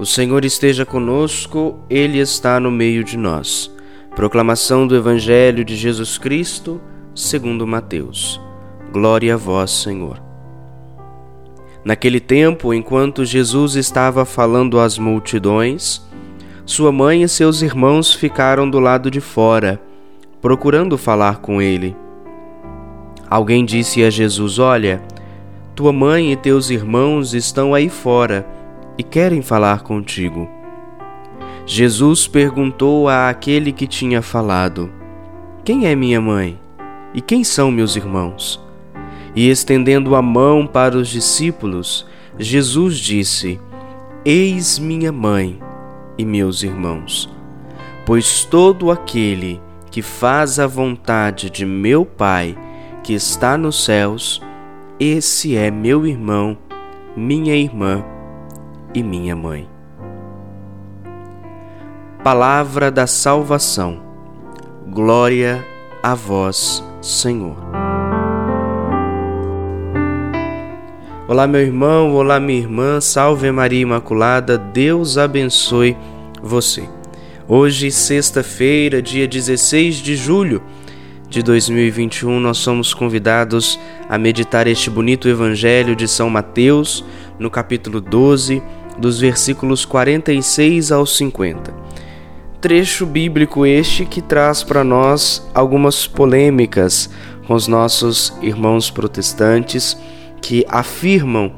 O Senhor esteja conosco, Ele está no meio de nós. Proclamação do Evangelho de Jesus Cristo, segundo Mateus. Glória a vós, Senhor. Naquele tempo, enquanto Jesus estava falando às multidões, sua mãe e seus irmãos ficaram do lado de fora, procurando falar com ele. Alguém disse a Jesus: Olha, tua mãe e teus irmãos estão aí fora e querem falar contigo. Jesus perguntou a aquele que tinha falado: Quem é minha mãe? E quem são meus irmãos? E estendendo a mão para os discípulos, Jesus disse: Eis minha mãe e meus irmãos. Pois todo aquele que faz a vontade de meu Pai, que está nos céus, esse é meu irmão, minha irmã e minha mãe. Palavra da salvação. Glória a vós, Senhor. Olá, meu irmão, olá, minha irmã, salve Maria Imaculada, Deus abençoe você. Hoje, sexta-feira, dia 16 de julho de 2021, nós somos convidados a meditar este bonito Evangelho de São Mateus, no capítulo 12 dos versículos 46 ao 50. Trecho bíblico este que traz para nós algumas polêmicas com os nossos irmãos protestantes que afirmam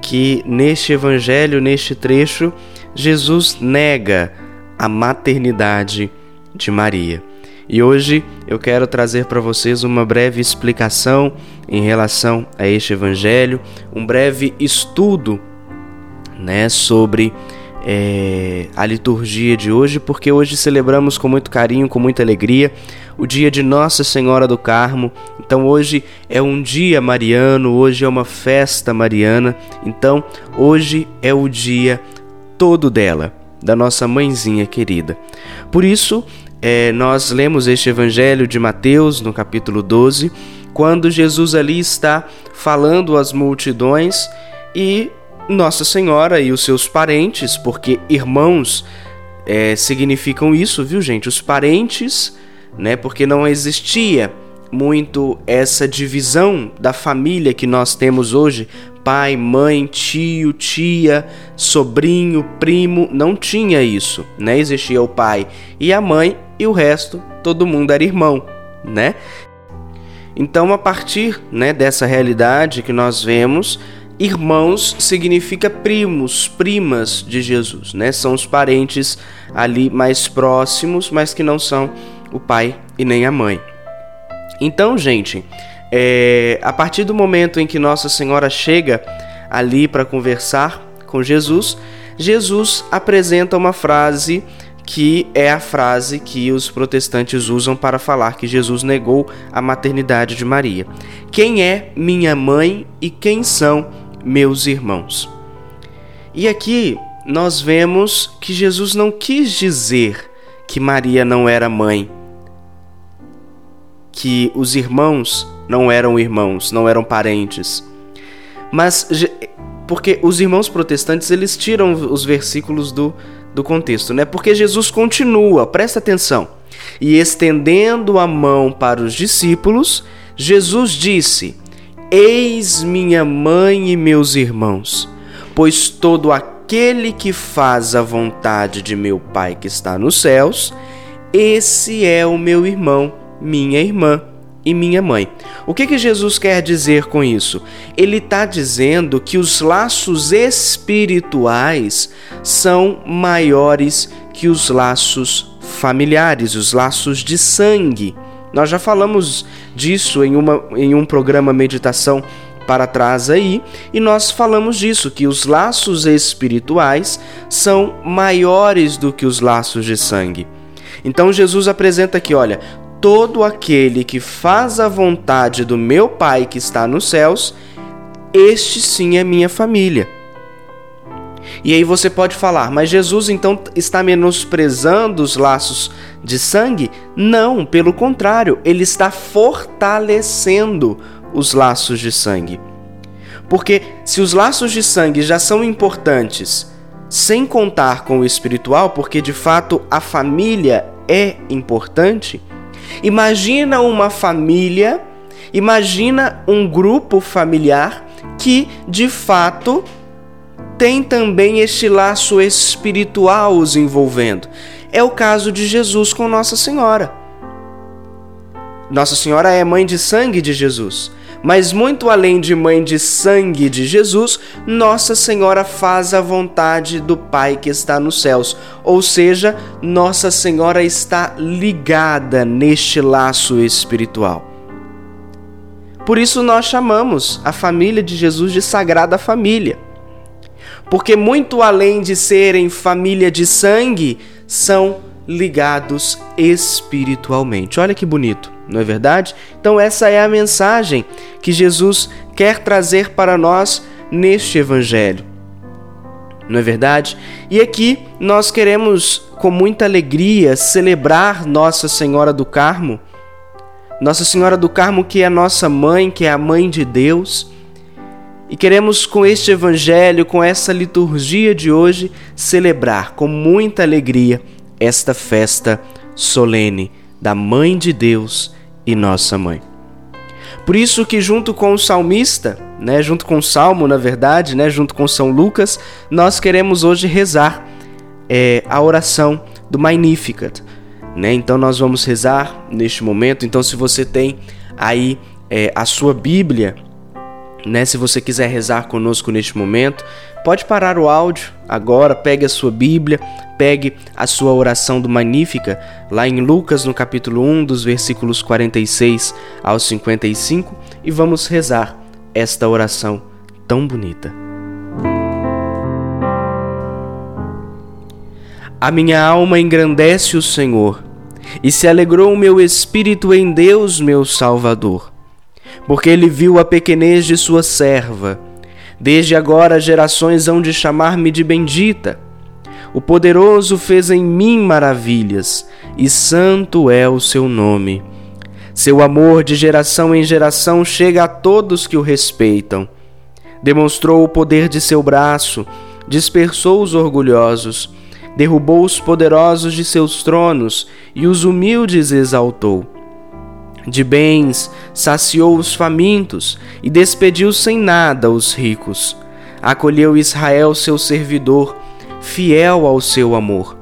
que neste evangelho, neste trecho, Jesus nega a maternidade de Maria. E hoje eu quero trazer para vocês uma breve explicação em relação a este evangelho, um breve estudo né, sobre é, a liturgia de hoje, porque hoje celebramos com muito carinho, com muita alegria, o dia de Nossa Senhora do Carmo. Então hoje é um dia mariano, hoje é uma festa mariana. Então hoje é o dia todo dela, da nossa mãezinha querida. Por isso, é, nós lemos este Evangelho de Mateus, no capítulo 12, quando Jesus ali está falando às multidões e nossa Senhora e os seus parentes, porque irmãos é, significam isso, viu, gente? Os parentes, né? Porque não existia muito essa divisão da família que nós temos hoje: pai, mãe, tio, tia, sobrinho, primo. Não tinha isso, né? Existia o pai e a mãe e o resto, todo mundo era irmão, né? Então, a partir né, dessa realidade que nós vemos, Irmãos significa primos, primas de Jesus, né? São os parentes ali mais próximos, mas que não são o pai e nem a mãe. Então, gente, é, a partir do momento em que Nossa Senhora chega ali para conversar com Jesus, Jesus apresenta uma frase que é a frase que os protestantes usam para falar que Jesus negou a maternidade de Maria. Quem é minha mãe e quem são meus irmãos. E aqui nós vemos que Jesus não quis dizer que Maria não era mãe, que os irmãos não eram irmãos, não eram parentes. Mas porque os irmãos protestantes eles tiram os versículos do, do contexto, né? Porque Jesus continua, presta atenção. E estendendo a mão para os discípulos, Jesus disse: Eis minha mãe e meus irmãos, pois todo aquele que faz a vontade de meu Pai que está nos céus, esse é o meu irmão, minha irmã e minha mãe. O que, que Jesus quer dizer com isso? Ele está dizendo que os laços espirituais são maiores que os laços familiares, os laços de sangue. Nós já falamos disso em, uma, em um programa Meditação para trás aí, e nós falamos disso, que os laços espirituais são maiores do que os laços de sangue. Então Jesus apresenta aqui, olha, todo aquele que faz a vontade do meu Pai que está nos céus, este sim é minha família. E aí você pode falar, mas Jesus então está menosprezando os laços de sangue? Não, pelo contrário, ele está fortalecendo os laços de sangue. Porque se os laços de sangue já são importantes sem contar com o espiritual, porque de fato a família é importante. Imagina uma família, imagina um grupo familiar que de fato tem também este laço espiritual os envolvendo. É o caso de Jesus com Nossa Senhora. Nossa Senhora é mãe de sangue de Jesus. Mas muito além de mãe de sangue de Jesus, Nossa Senhora faz a vontade do Pai que está nos céus. Ou seja, Nossa Senhora está ligada neste laço espiritual. Por isso nós chamamos a família de Jesus de Sagrada Família. Porque muito além de serem família de sangue, são ligados espiritualmente. Olha que bonito não é verdade? Então, essa é a mensagem que Jesus quer trazer para nós neste Evangelho, não é verdade? E aqui nós queremos, com muita alegria, celebrar Nossa Senhora do Carmo, Nossa Senhora do Carmo, que é a nossa mãe, que é a mãe de Deus. E queremos, com este Evangelho, com essa liturgia de hoje, celebrar com muita alegria esta festa solene da Mãe de Deus e Nossa Mãe. Por isso que junto com o salmista, né, junto com o salmo, na verdade, né, junto com São Lucas, nós queremos hoje rezar é, a oração do Magnificat. Né? Então nós vamos rezar neste momento. Então se você tem aí é, a sua Bíblia, né, se você quiser rezar conosco neste momento, Pode parar o áudio agora, pegue a sua Bíblia, pegue a sua oração do Magnífica, lá em Lucas, no capítulo 1, dos versículos 46 aos 55, e vamos rezar esta oração tão bonita. A minha alma engrandece o Senhor, e se alegrou o meu espírito em Deus, meu Salvador, porque ele viu a pequenez de sua serva Desde agora gerações hão de chamar-me de bendita. O poderoso fez em mim maravilhas, e santo é o seu nome. Seu amor de geração em geração chega a todos que o respeitam. Demonstrou o poder de seu braço, dispersou os orgulhosos, derrubou os poderosos de seus tronos e os humildes exaltou. De bens saciou os famintos e despediu sem nada os ricos. Acolheu Israel, seu servidor, fiel ao seu amor,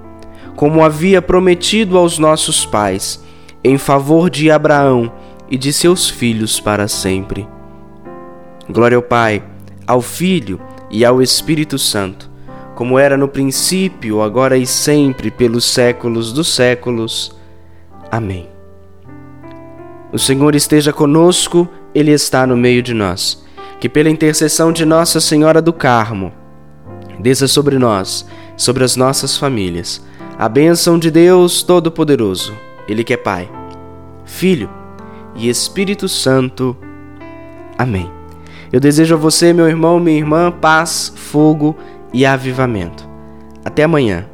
como havia prometido aos nossos pais, em favor de Abraão e de seus filhos para sempre. Glória ao Pai, ao Filho e ao Espírito Santo, como era no princípio, agora e sempre, pelos séculos dos séculos. Amém. O Senhor esteja conosco, Ele está no meio de nós. Que pela intercessão de Nossa Senhora do Carmo, desça sobre nós, sobre as nossas famílias, a bênção de Deus Todo-Poderoso, Ele que é Pai, Filho e Espírito Santo. Amém. Eu desejo a você, meu irmão, minha irmã, paz, fogo e avivamento. Até amanhã,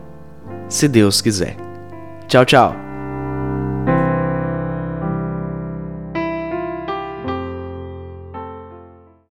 se Deus quiser. Tchau, tchau.